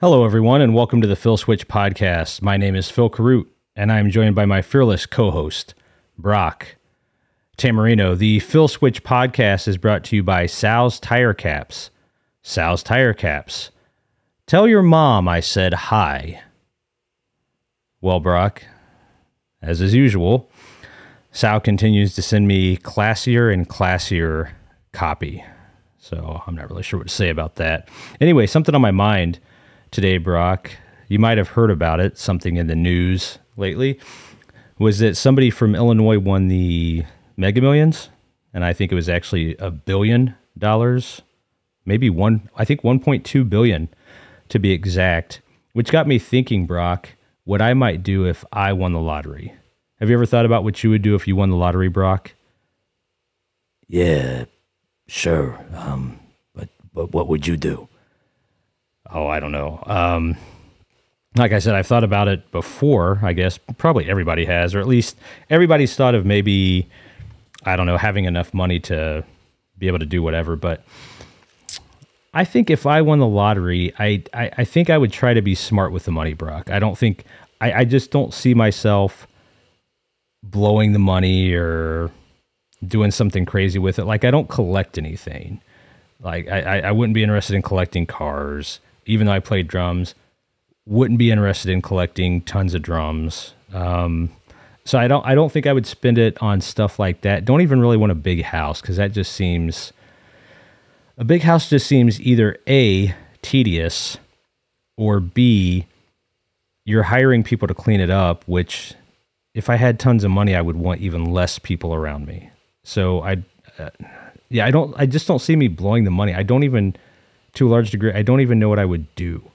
Hello, everyone, and welcome to the Phil Switch podcast. My name is Phil Carute, and I'm joined by my fearless co host, Brock Tamarino. The Phil Switch podcast is brought to you by Sal's Tire Caps. Sal's Tire Caps. Tell your mom I said hi. Well, Brock, as is usual, Sal continues to send me classier and classier copy. So I'm not really sure what to say about that. Anyway, something on my mind today, Brock. You might have heard about it, something in the news lately, was that somebody from Illinois won the Mega Millions, and I think it was actually a billion dollars, maybe one, I think 1.2 billion to be exact, which got me thinking, Brock, what I might do if I won the lottery. Have you ever thought about what you would do if you won the lottery, Brock? Yeah, sure. Um, but but what would you do? Oh, I don't know. Um, like I said, I've thought about it before. I guess probably everybody has, or at least everybody's thought of maybe, I don't know, having enough money to be able to do whatever. But I think if I won the lottery, I, I, I think I would try to be smart with the money, Brock. I don't think, I, I just don't see myself blowing the money or doing something crazy with it. Like I don't collect anything. Like I, I wouldn't be interested in collecting cars even though I played drums, wouldn't be interested in collecting tons of drums. Um, so I don't I don't think I would spend it on stuff like that. Don't even really want a big house because that just seems a big house just seems either a tedious or b you're hiring people to clean it up, which if I had tons of money, I would want even less people around me. So I, uh, yeah, I don't, I just don't see me blowing the money. I don't even to a large degree, I don't even know what I would do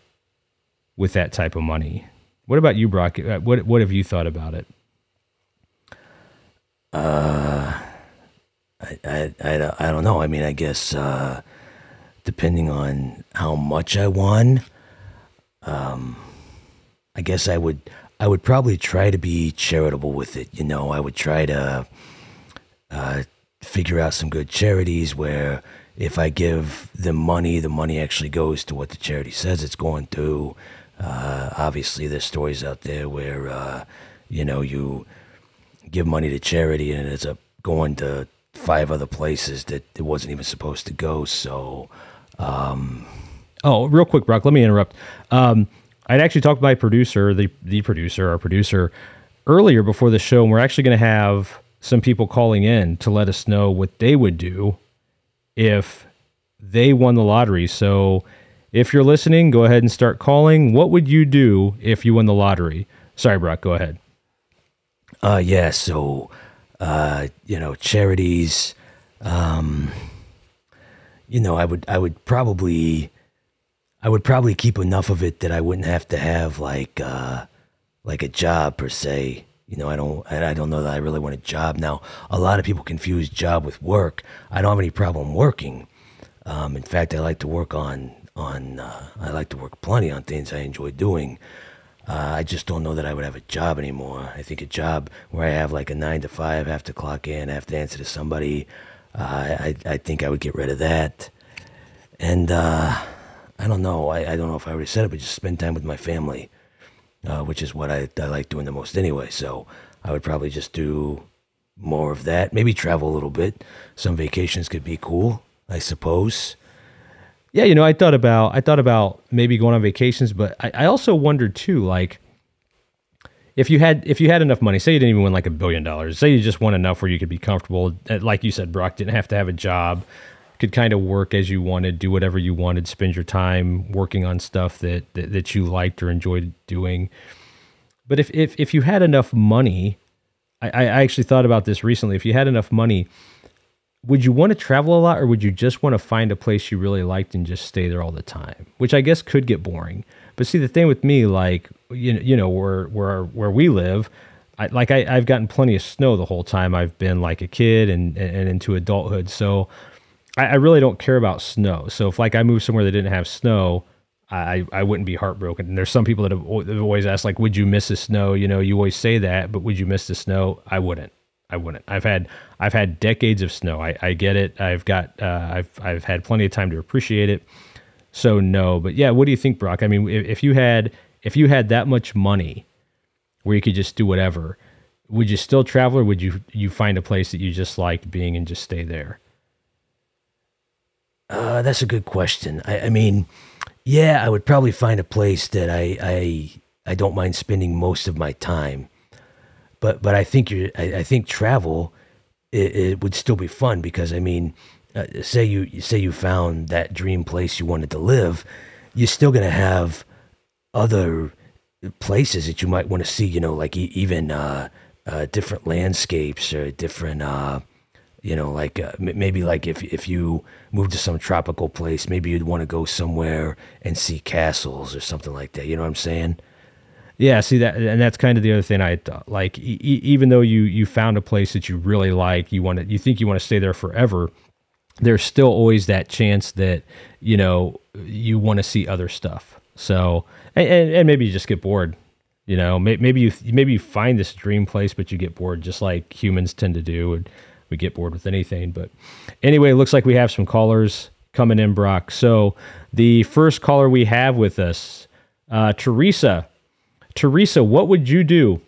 with that type of money. What about you, Brock? Uh, what what have you thought about it? Uh, I I I, I don't know. I mean, I guess uh, depending on how much I won, um, I guess I would I would probably try to be charitable with it. You know, I would try to uh, figure out some good charities where if I give them money, the money actually goes to what the charity says it's going to. Uh, obviously, there's stories out there where, uh, you know, you give money to charity and it ends up going to five other places that it wasn't even supposed to go. So, um, oh, real quick, Brock, let me interrupt. Um, I'd actually talked to my producer, the the producer, our producer, earlier before the show, and we're actually going to have some people calling in to let us know what they would do if they won the lottery. So if you're listening, go ahead and start calling. What would you do if you won the lottery? Sorry, Brock, go ahead. Uh, yeah, so, uh, you know, charities, um, you know, I would, I would probably, I would probably keep enough of it that I wouldn't have to have like, uh, like a job per se. You know, I don't, I don't know that I really want a job now. A lot of people confuse job with work. I don't have any problem working. Um, in fact, I like to work on, on, uh, I like to work plenty on things I enjoy doing. Uh, I just don't know that I would have a job anymore. I think a job where I have like a nine to five, have to clock in, have to answer to somebody. Uh, I, I think I would get rid of that. And uh, I don't know. I, I don't know if I already said it, but just spend time with my family uh, which is what I, I like doing the most anyway. So I would probably just do more of that. Maybe travel a little bit. Some vacations could be cool, I suppose. Yeah, you know, I thought about I thought about maybe going on vacations, but I, I also wondered too, like if you had if you had enough money, say you didn't even win like a billion dollars, say you just won enough where you could be comfortable. Like you said, Brock didn't have to have a job could kind of work as you wanted, do whatever you wanted, spend your time working on stuff that that, that you liked or enjoyed doing. But if, if if you had enough money, I, I actually thought about this recently. If you had enough money, would you want to travel a lot or would you just want to find a place you really liked and just stay there all the time? Which I guess could get boring. But see, the thing with me, like you know, you know where where where we live, I, like I, I've gotten plenty of snow the whole time I've been like a kid and and into adulthood. So I, I really don't care about snow. So if like I moved somewhere that didn't have snow, I, I wouldn't be heartbroken. And there's some people that have, have always asked, like, would you miss the snow? You know, you always say that, but would you miss the snow? I wouldn't. I wouldn't. I've had I've had decades of snow. I, I get it. I've got uh, I've I've had plenty of time to appreciate it. So no, but yeah, what do you think, Brock? I mean, if, if you had if you had that much money where you could just do whatever, would you still travel or would you you find a place that you just liked being and just stay there? Uh, that's a good question. I, I mean, yeah, I would probably find a place that I I I don't mind spending most of my time. But but I think you I, I think travel it, it, would still be fun because I mean, uh, say you say you found that dream place you wanted to live, you're still gonna have other places that you might want to see. You know, like even uh, uh, different landscapes or different. You know, like uh, maybe like if if you move to some tropical place, maybe you'd want to go somewhere and see castles or something like that. You know what I'm saying? Yeah, see that, and that's kind of the other thing I thought like. E- even though you you found a place that you really like, you want to, you think you want to stay there forever. There's still always that chance that you know you want to see other stuff. So, and, and maybe you just get bored. You know, maybe you maybe you find this dream place, but you get bored, just like humans tend to do, and we get bored with anything. But anyway, it looks like we have some callers coming in, Brock. So the first caller we have with us, uh, Teresa Teresa, what would you do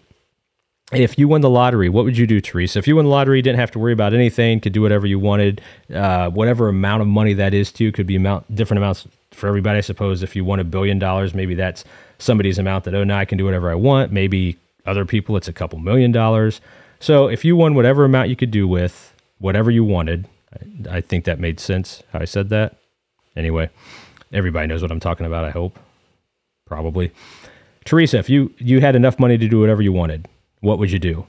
if you won the lottery? What would you do, Teresa? If you won the lottery, didn't have to worry about anything, could do whatever you wanted, uh, whatever amount of money that is to could be amount different amounts for everybody. I suppose if you won a billion dollars, maybe that's somebody's amount that oh now I can do whatever I want. Maybe other people it's a couple million dollars. So if you won whatever amount you could do with whatever you wanted, I, think that made sense how I said that. Anyway, everybody knows what I'm talking about. I hope, probably. Teresa, if you you had enough money to do whatever you wanted, what would you do?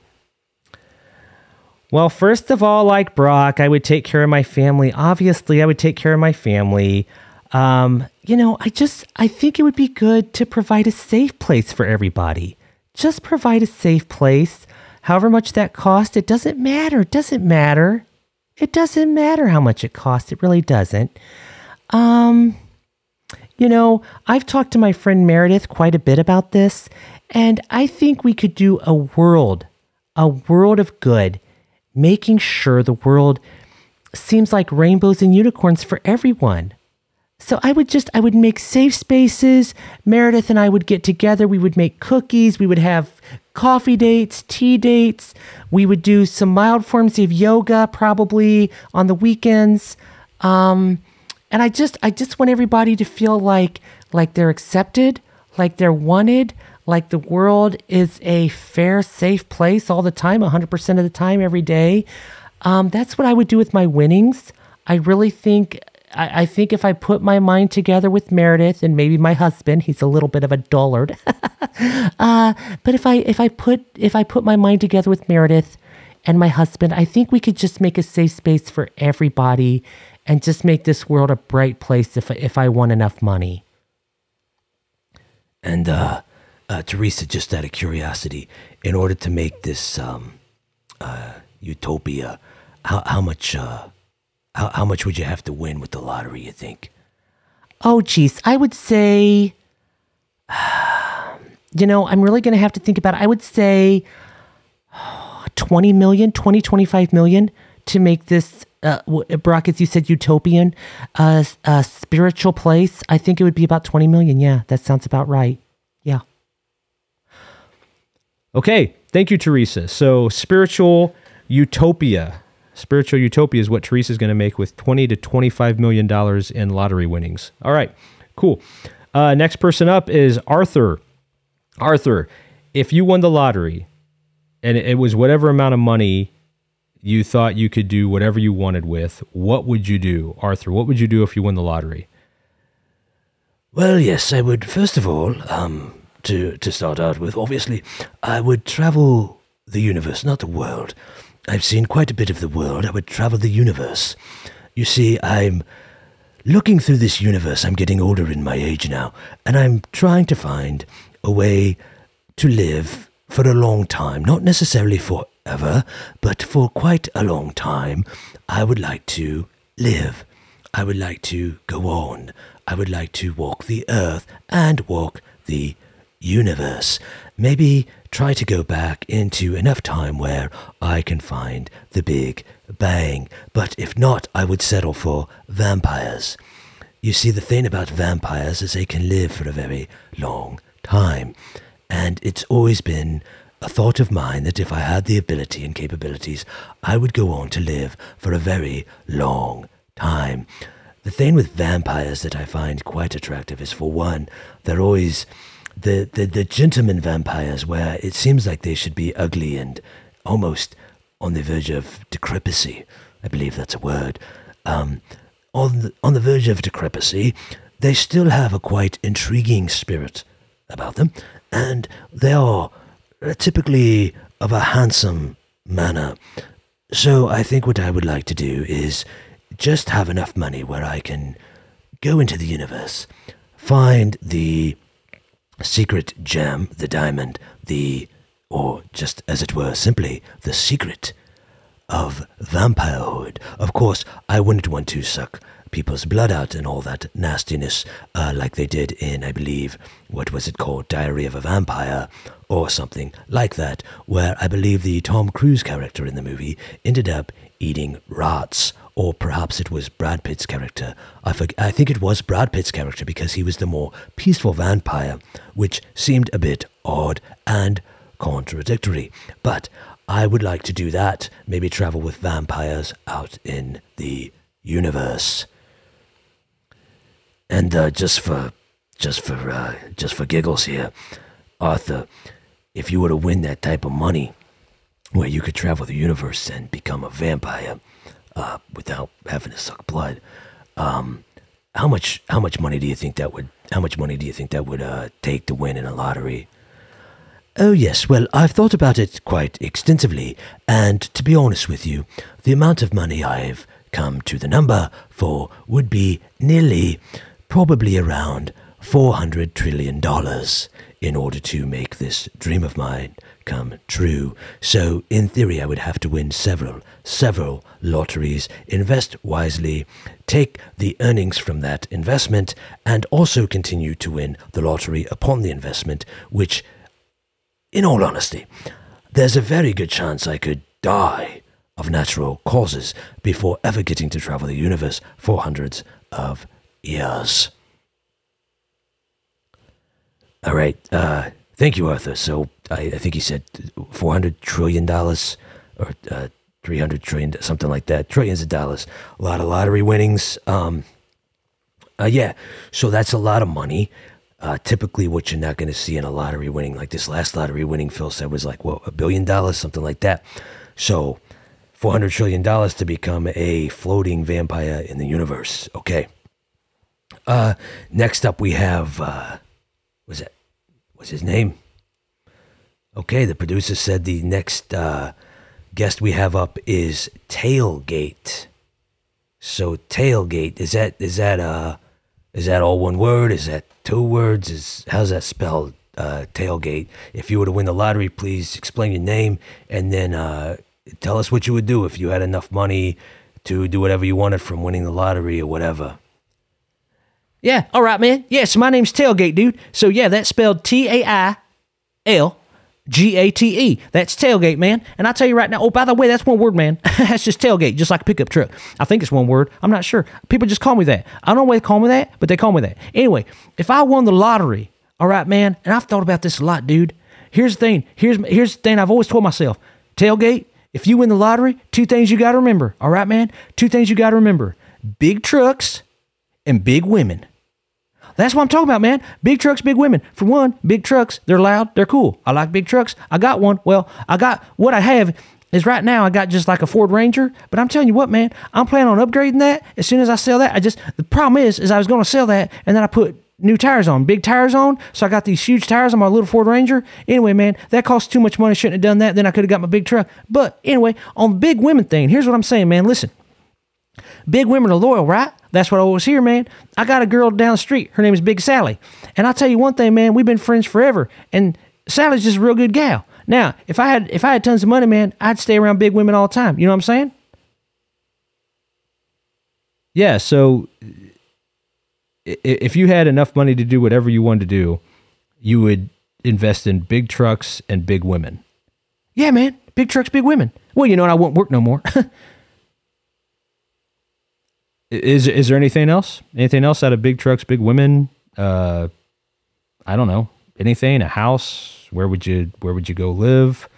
Well, first of all, like Brock, I would take care of my family. Obviously, I would take care of my family. Um, you know, I just I think it would be good to provide a safe place for everybody. Just provide a safe place. However much that cost, it doesn't matter. It doesn't matter. It doesn't matter how much it costs. It really doesn't. Um, you know, I've talked to my friend Meredith quite a bit about this, and I think we could do a world, a world of good, making sure the world seems like rainbows and unicorns for everyone. So I would just I would make safe spaces. Meredith and I would get together. We would make cookies. We would have coffee dates, tea dates. We would do some mild forms of yoga probably on the weekends. Um, and I just I just want everybody to feel like like they're accepted, like they're wanted, like the world is a fair, safe place all the time, 100% of the time, every day. Um, that's what I would do with my winnings. I really think I, I, think if I put my mind together with Meredith and maybe my husband, he's a little bit of a dullard. uh, but if I if I put if I put my mind together with Meredith and my husband, I think we could just make a safe space for everybody and just make this world a bright place if if I won enough money. And uh, uh, Teresa, just out of curiosity, in order to make this um, uh, utopia, how how much uh, how how much would you have to win with the lottery? You think? Oh, geez, I would say. You know, I'm really going to have to think about it. I would say 20 million, 20, 25 million to make this uh, Brock, as you said, utopian, uh, a spiritual place. I think it would be about 20 million. Yeah, that sounds about right. Yeah. Okay. Thank you, Teresa. So, spiritual utopia. Spiritual utopia is what Teresa is going to make with 20 to 25 million dollars in lottery winnings. All right. Cool. Uh, next person up is Arthur. Arthur, if you won the lottery and it was whatever amount of money you thought you could do whatever you wanted with, what would you do, Arthur? What would you do if you won the lottery? Well, yes, I would. First of all, um, to to start out with, obviously, I would travel the universe, not the world. I've seen quite a bit of the world. I would travel the universe. You see, I'm looking through this universe. I'm getting older in my age now, and I'm trying to find a way to live for a long time, not necessarily for ever, but for quite a long time, I would like to live. I would like to go on. I would like to walk the earth and walk the universe. Maybe try to go back into enough time where I can find the Big Bang. But if not, I would settle for vampires. you see, the thing about vampires is they can live for a very long time. And it's always been a thought of mine that if I had the ability and capabilities, I would go on to live for a very long time. The thing with vampires that I find quite attractive is, for one, they're always the, the, the gentleman vampires where it seems like they should be ugly and almost on the verge of decrepity. I believe that's a word. Um, on the, on the verge of decrepity, they still have a quite intriguing spirit about them, and they are typically of a handsome manner. So I think what I would like to do is just have enough money where I can go into the universe, find the secret gem, the diamond, the, or just as it were, simply the secret of vampirehood. Of course, I wouldn't want to suck people's blood out and all that nastiness, uh, like they did in, I believe, what was it called, Diary of a Vampire, or something like that, where I believe the Tom Cruise character in the movie ended up eating rats. Or perhaps it was Brad Pitt's character. I, forg I think it was Brad Pitt's character because he was the more peaceful vampire, which seemed a bit odd and contradictory. But I would like to do that, maybe travel with vampires out in the universe. And uh, just for just for uh, just for giggles here, Arthur, if you were to win that type of money, where you could travel the universe and become a vampire uh, without having to suck blood, um, how much how much money do you think that would how much money do you think that would uh, take to win in a lottery? Oh, yes. Well, I've thought about it quite extensively, and to be honest with you, the amount of money I've come to the number for would be nearly, probably around $400 trillion in order to make this dream of mine come true. So, in theory, I would have to win several, several lotteries, invest wisely, take the earnings from that investment, and also continue to win the lottery upon the investment, which in all honesty, there's a very good chance I could die of natural causes before ever getting to travel the universe for hundreds of years. All right. Uh, thank you, Arthur. So I, I think he said $400 trillion or uh, 300 trillion, something like that. Trillions of dollars. A lot of lottery winnings. Um, uh, yeah. So that's a lot of money. Uh, typically, what you're not going to see in a lottery winning, like this last lottery winning, Phil said was like, what, a billion dollars, something like that. So, $400 trillion to become a floating vampire in the universe. Okay. Uh, next up, we have, uh, was it, what's his name? Okay, the producer said the next uh, guest we have up is Tailgate. So, Tailgate, is that, is that, uh, is that all one word? Is that two words? Is how's that spelled? Uh, tailgate. If you were to win the lottery, please explain your name and then uh, tell us what you would do if you had enough money to do whatever you wanted from winning the lottery or whatever. Yeah, all right, man. Yeah, so my name's Tailgate, dude. So yeah, that's spelled T A I L G A T E. That's tailgate, man. And I'll tell you right now, oh, by the way, that's one word, man. that's just tailgate, just like a pickup truck. I think it's one word. I'm not sure. People just call me that. I don't know why they call me that, but they call me that. Anyway, if I won the lottery, all right, man, and I've thought about this a lot, dude. Here's the thing. Here's here's the thing I've always told myself. Tailgate, if you win the lottery, two things you got to remember. All right, man? Two things you got to remember. Big trucks and big women. That's what I'm talking about, man. Big trucks, big women. For one, big trucks, they're loud, they're cool. I like big trucks. I got one. Well, I got what I have is right now I got just like a Ford Ranger, but I'm telling you what, man, I'm planning on upgrading that as soon as I sell that. I just the problem is is I was going to sell that and then I put new tires on, big tires on. So I got these huge tires on my little Ford Ranger. Anyway, man, that cost too much money. Shouldn't have done that. Then I could have got my big truck. But anyway, on the big women thing, here's what I'm saying, man. Listen, big women are loyal, right? That's what I always hear, man. I got a girl down the street. Her name is Big Sally. And I'll tell you one thing, man, we've been friends forever. And Sally's just a real good gal. Now, if I had if I had tons of money, man, I'd stay around big women all the time. You know what I'm saying? Yeah, so if you had enough money to do whatever you wanted to do, you would invest in big trucks and big women. Yeah, man. Big trucks, big women. Well, you know, what? I won't work no more. is is there anything else? Anything else out of big trucks, big women? Uh, I don't know. Anything? A house? Where would you Where would you go live?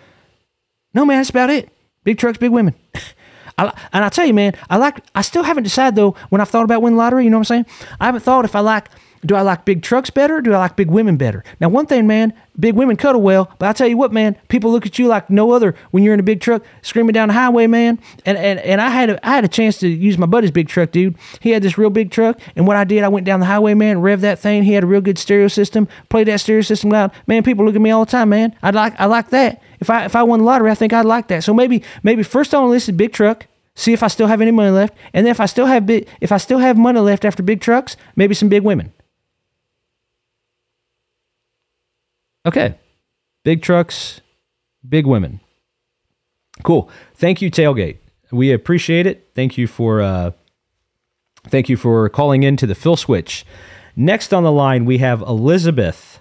No, man, that's about it. Big trucks, big women. I, and I tell you, man, I like. I still haven't decided though. When I've thought about winning lottery, you know what I'm saying? I haven't thought if I like. Do I like big trucks better? Or do I like big women better? Now, one thing, man, big women cuddle well, but I tell you what, man, people look at you like no other when you're in a big truck screaming down the highway, man. And and, and I had a, I had a chance to use my buddy's big truck, dude. He had this real big truck, and what I did, I went down the highway, man, rev that thing. He had a real good stereo system, played that stereo system loud. Man, people look at me all the time, man. I like I like that. If I if I won the lottery, I think I'd like that. So maybe maybe first on the list is big truck. See if I still have any money left, and then if I still have big, if I still have money left after big trucks, maybe some big women. Okay. Big trucks, big women. Cool. Thank you, Tailgate. We appreciate it. Thank you for uh, thank you for calling in to the Phil Switch. Next on the line, we have Elizabeth.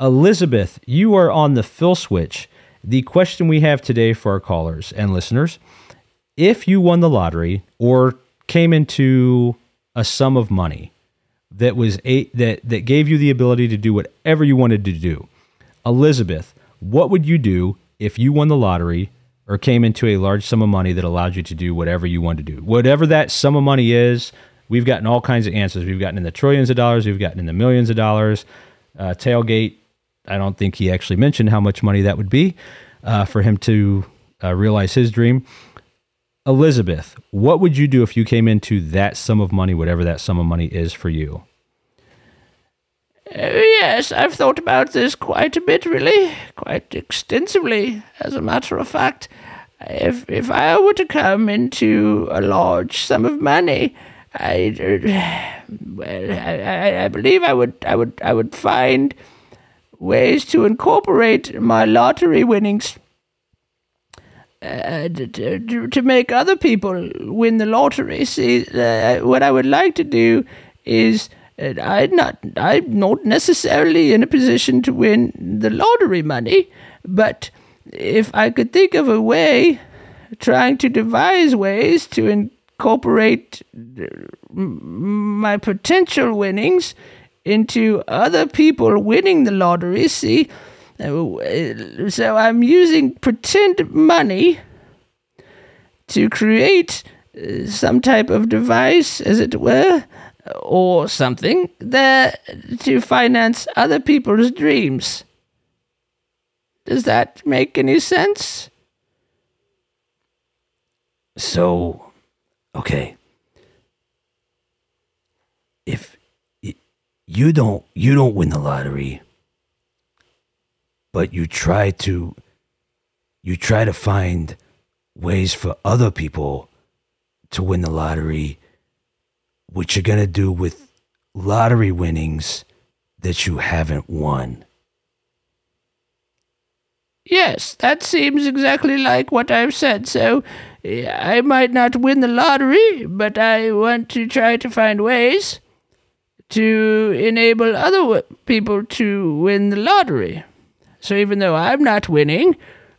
Elizabeth, you are on the Phil Switch. The question we have today for our callers and listeners if you won the lottery or came into a sum of money that was a, that that gave you the ability to do whatever you wanted to do elizabeth what would you do if you won the lottery or came into a large sum of money that allowed you to do whatever you wanted to do? Whatever that sum of money is we've gotten all kinds of answers. We've gotten in the trillions of dollars. We've gotten in the millions of dollars. Uh, tailgate i don't think he actually mentioned how much money that would be uh, for him to uh, realize his dream. Elizabeth, what would you do if you came into that sum of money, whatever that sum of money is for you? Uh, yes, I've thought about this quite a bit, really, quite extensively. As a matter of fact, if if I were to come into a large sum of money, I well, I, I, believe I would I would I would find ways to incorporate my lottery winnings uh, to, to make other people win the lottery. See, uh, what I would like to do is I'm not I'm not necessarily in a position to win the lottery money, but if I could think of a way, trying to devise ways to incorporate my potential winnings into other people winning the lottery. See so I'm using pretend money to create some type of device, as it were, or something there to finance other people's dreams. Does that make any sense? So, okay. If you don't you don't win the lottery, but you try to you try to find ways for other people to win the lottery, what you're going to do with lottery winnings that you haven't won. Yes, that seems exactly like what I've said. So I might not win the lottery, but I want to try to find ways to enable other w- people to win the lottery. So even though I'm not winning,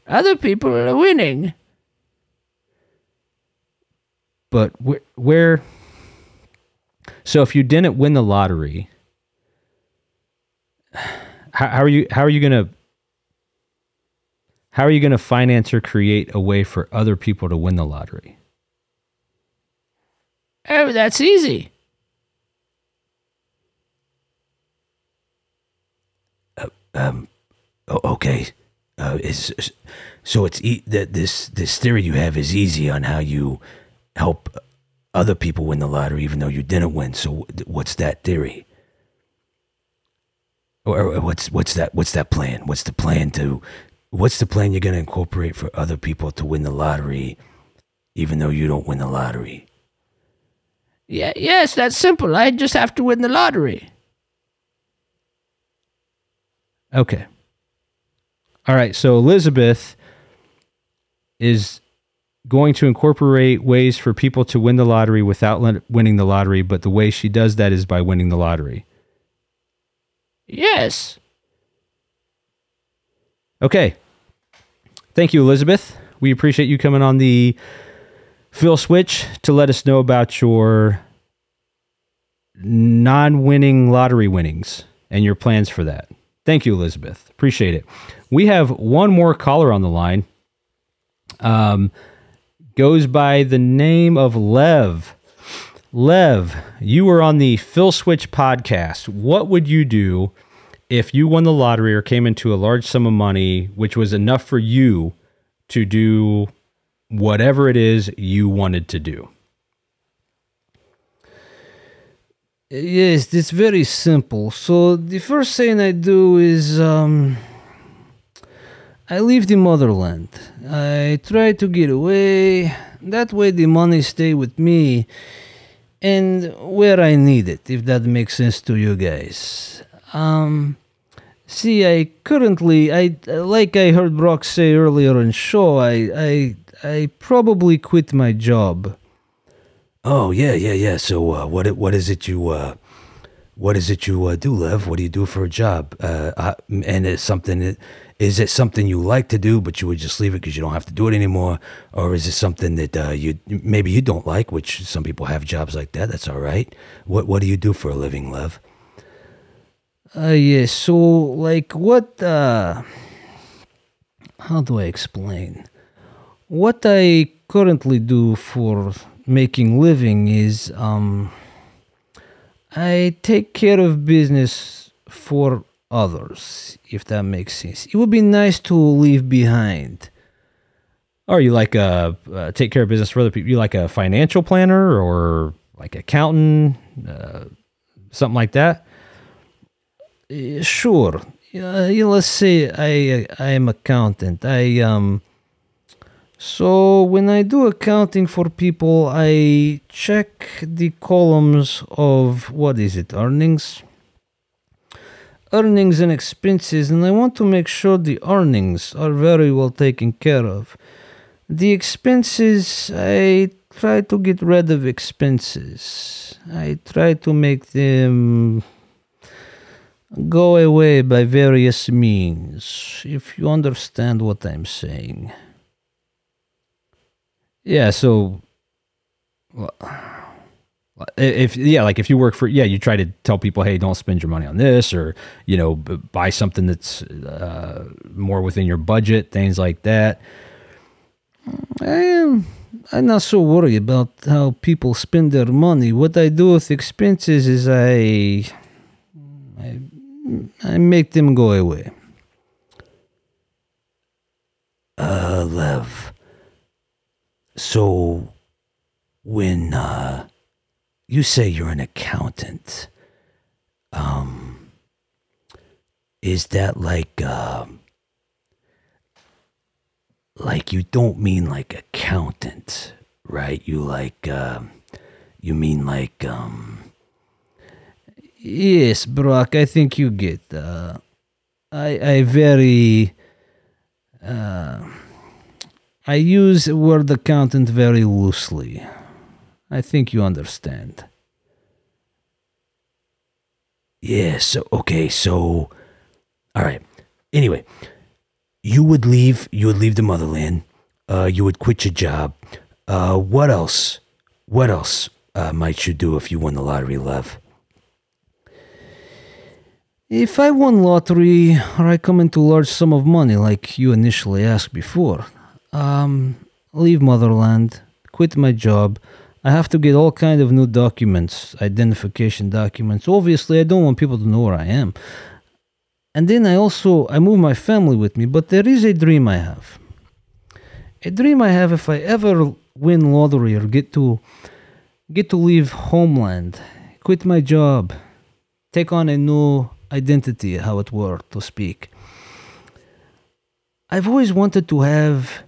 other people are winning. But wh- where? So if you didn't win the lottery, how, how are you? How are you gonna? How are you gonna finance or create a way for other people to win the lottery? Oh, that's easy. Um, oh, okay. Uh, is so it's e- that this this theory you have is easy on how you help other people win the lottery, even though you didn't win. So what's that theory? Or, what's what's that what's that plan? What's the plan to what's the plan you're going to incorporate for other people to win the lottery, even though you don't win the lottery? Yeah, yes, that's simple. I just have to win the lottery. Okay. All right. So Elizabeth is going to incorporate ways for people to win the lottery without lin- winning the lottery, but the way she does that is by winning the lottery. Yes. Okay. Thank you, Elizabeth. We appreciate you coming on the Phil Switch to let us know about your non-winning lottery winnings and your plans for that. Thank you, Elizabeth. Appreciate it. We have one more caller on the line. Um, goes by the name of Lev. Lev, you were on the Phil Switch podcast. What would you do if you won the lottery or came into a large sum of money, which was enough for you to do whatever it is you wanted to do? Yes, it's very simple. So the first thing I do is um, I leave the motherland. I try to get away. That way the money stay with me and where I need it, if that makes sense to you guys. Um, see, I currently, I like I heard Brock say earlier on show, I, I, I probably quit my job. Oh yeah, yeah, yeah. So uh, what what is it you uh, what is it you uh, do, Lev? What do you do for a job? Uh, and is something is it something you like to do, but you would just leave it because you don't have to do it anymore, or is it something that uh, you maybe you don't like, which some people have jobs like that. That's all right. What what do you do for a living, Lev? Uh, yeah. so, like, what, uh, how do I explain? What I currently do for making living is, um, I take care of business for others, if that makes sense. It would be nice to leave behind. Or you like a uh, take care of business for other people? You like a financial planner or like accountant, uh, something like that? Uh, sure. Let's say I I am accountant. I um. So when I do accounting for people, I check the columns of what is it earnings, earnings and expenses, and I want to make sure the earnings are very well taken care of. The expenses, I try to get rid of expenses. I try to make them go away by various means, if you understand what I'm saying. Yeah. So, if yeah, like if you work for yeah, you try to tell people, hey, don't spend your money on this, or you know, b- buy something that's uh, more within your budget, things like that. I am I'm not so worried about how people spend their money. What I do with expenses is I I, I make them go away. Uh, Lev. So, when uh, you say you're an accountant, um, is that like uh, like you don't mean like accountant, right? You like uh, you mean like um. Yes, Brock, I think you get. Uh, I I very. Uh, I use the word accountant very loosely. I think you understand. Yeah, so okay, so all right. Anyway, you would leave you would leave the motherland. Uh you would quit your job. Uh what else? What else uh, might you do if you won the lottery, love? If I won lottery or I come into large sum of money like you initially asked before, um, leave motherland, quit my job. I have to get all kind of new documents, identification documents. Obviously, I don't want people to know where I am. And then I also I move my family with me, but there is a dream I have. A dream I have if I ever win lottery or get to get to leave homeland, quit my job, take on a new identity, how it were to speak. I've always wanted to have,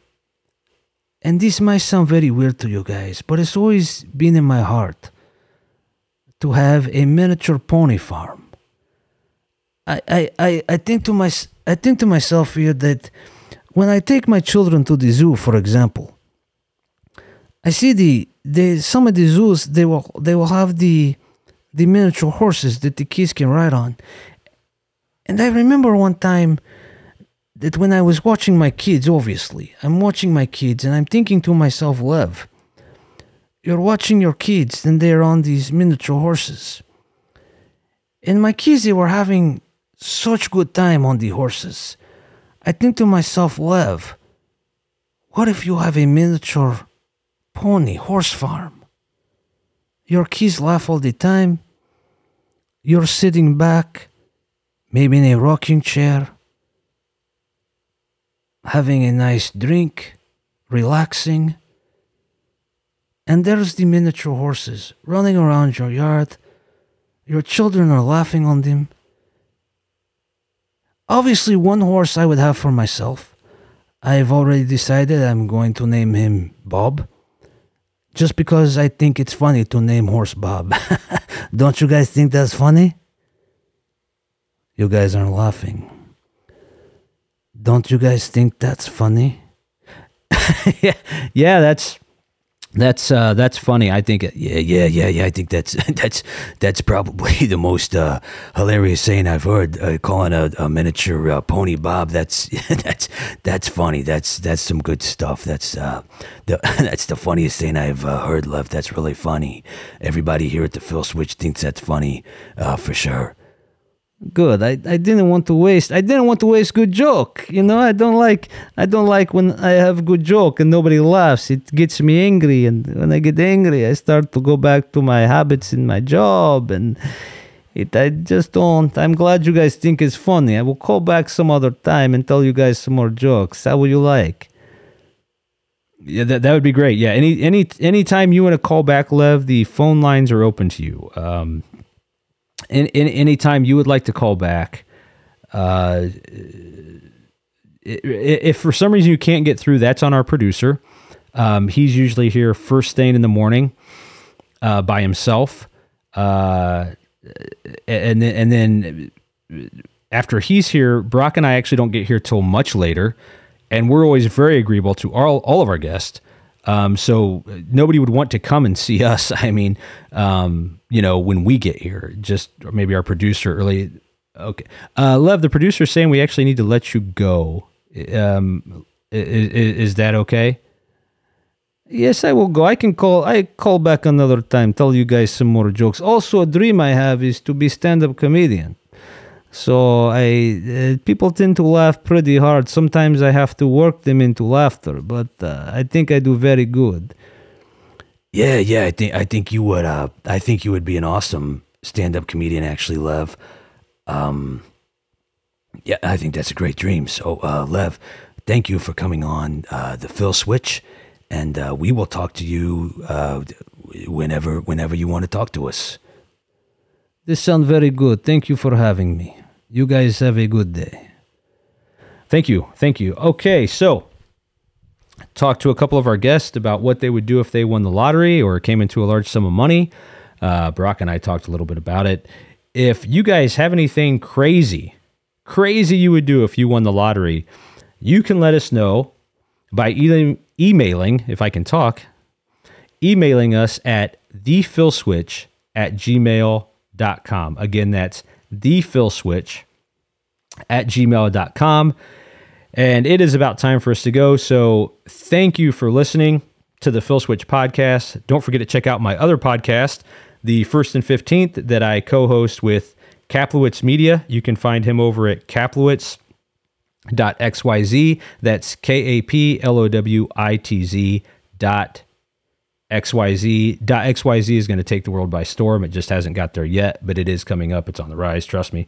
and this might sound very weird to you guys, but it's always been in my heart to have a miniature pony farm. I, I, I, I think to my, I think to myself here that when I take my children to the zoo, for example, I see the, the some of the zoos they will they will have the the miniature horses that the kids can ride on. And I remember one time that when I was watching my kids, obviously, I'm watching my kids and I'm thinking to myself, Lev, you're watching your kids and they're on these miniature horses. And my kids, they were having such good time on the horses. I think to myself, Lev, what if you have a miniature pony horse farm? Your kids laugh all the time. You're sitting back, maybe in a rocking chair, having a nice drink, relaxing. And there's the miniature horses running around your yard. Your children are laughing on them. Obviously, one horse I would have for myself. I've already decided I'm going to name him Bob. Just because I think it's funny to name horse Bob. Don't you guys think that's funny? You guys aren't laughing. Don't you guys think that's funny? yeah, yeah, that's that's uh, that's funny. I think. Yeah, yeah, yeah, yeah. I think that's that's that's probably the most uh, hilarious saying I've heard. Uh, calling a, a miniature uh, pony Bob. That's that's that's funny. That's that's some good stuff. That's uh, the that's the funniest thing I've uh, heard. Lev. That's really funny. Everybody here at the Phil Switch thinks that's funny uh, for sure. Good. I, I didn't want to waste. I didn't want to waste good joke. You know, I don't like. I don't like when I have good joke and nobody laughs. It gets me angry, and when I get angry, I start to go back to my habits in my job, and it. I just don't. I'm glad you guys think it's funny. I will call back some other time and tell you guys some more jokes. How would you like? Yeah, that, that would be great. Yeah, any any anytime you want to call back, Lev, the phone lines are open to you. Um, in, in anytime you would like to call back, uh, if for some reason you can't get through, that's on our producer. Um, he's usually here first thing in the morning uh, by himself, uh, and then and then after he's here, Brock and I actually don't get here till much later, and we're always very agreeable to all all of our guests. Um, so nobody would want to come and see us. I mean, um, you know, when we get here, just maybe our producer early. Okay, uh, Lev, the producer saying we actually need to let you go. Um, is, is that okay? Yes, I will go. I can call. I call back another time. Tell you guys some more jokes. Also, a dream I have is to be stand-up comedian. So I uh, people tend to laugh pretty hard. Sometimes I have to work them into laughter, but uh, I think I do very good. Yeah, yeah, I think I think you would. Uh, I think you would be an awesome stand-up comedian, actually, Lev. Um, yeah, I think that's a great dream. So, uh, Lev, thank you for coming on uh, the Phil Switch, and uh, we will talk to you uh, whenever whenever you want to talk to us. This sounds very good. Thank you for having me. You guys have a good day. Thank you. Thank you. Okay, so talked to a couple of our guests about what they would do if they won the lottery or came into a large sum of money. Uh, Brock and I talked a little bit about it. If you guys have anything crazy, crazy you would do if you won the lottery, you can let us know by e- emailing, if I can talk, emailing us at thephilswitch at gmail.com. Again, that's thephilswitch at gmail.com. And it is about time for us to go. So thank you for listening to the Phil Switch podcast. Don't forget to check out my other podcast, the First and 15th, that I co host with Kaplowitz Media. You can find him over at kaplowitz.xyz. That's K A P L O W I T Z dot XYZ. XYZ is going to take the world by storm. It just hasn't got there yet, but it is coming up. It's on the rise, trust me.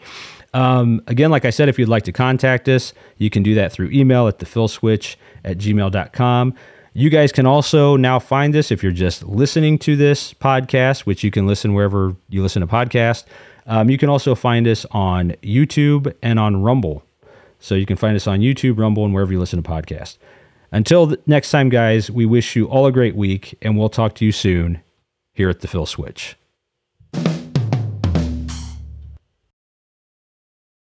Um, again, like I said, if you'd like to contact us, you can do that through email at thephilswitch at gmail.com. You guys can also now find us if you're just listening to this podcast, which you can listen wherever you listen to podcasts. Um, you can also find us on YouTube and on Rumble. So you can find us on YouTube, Rumble, and wherever you listen to podcasts. Until next time, guys, we wish you all a great week, and we'll talk to you soon here at the Phil Switch.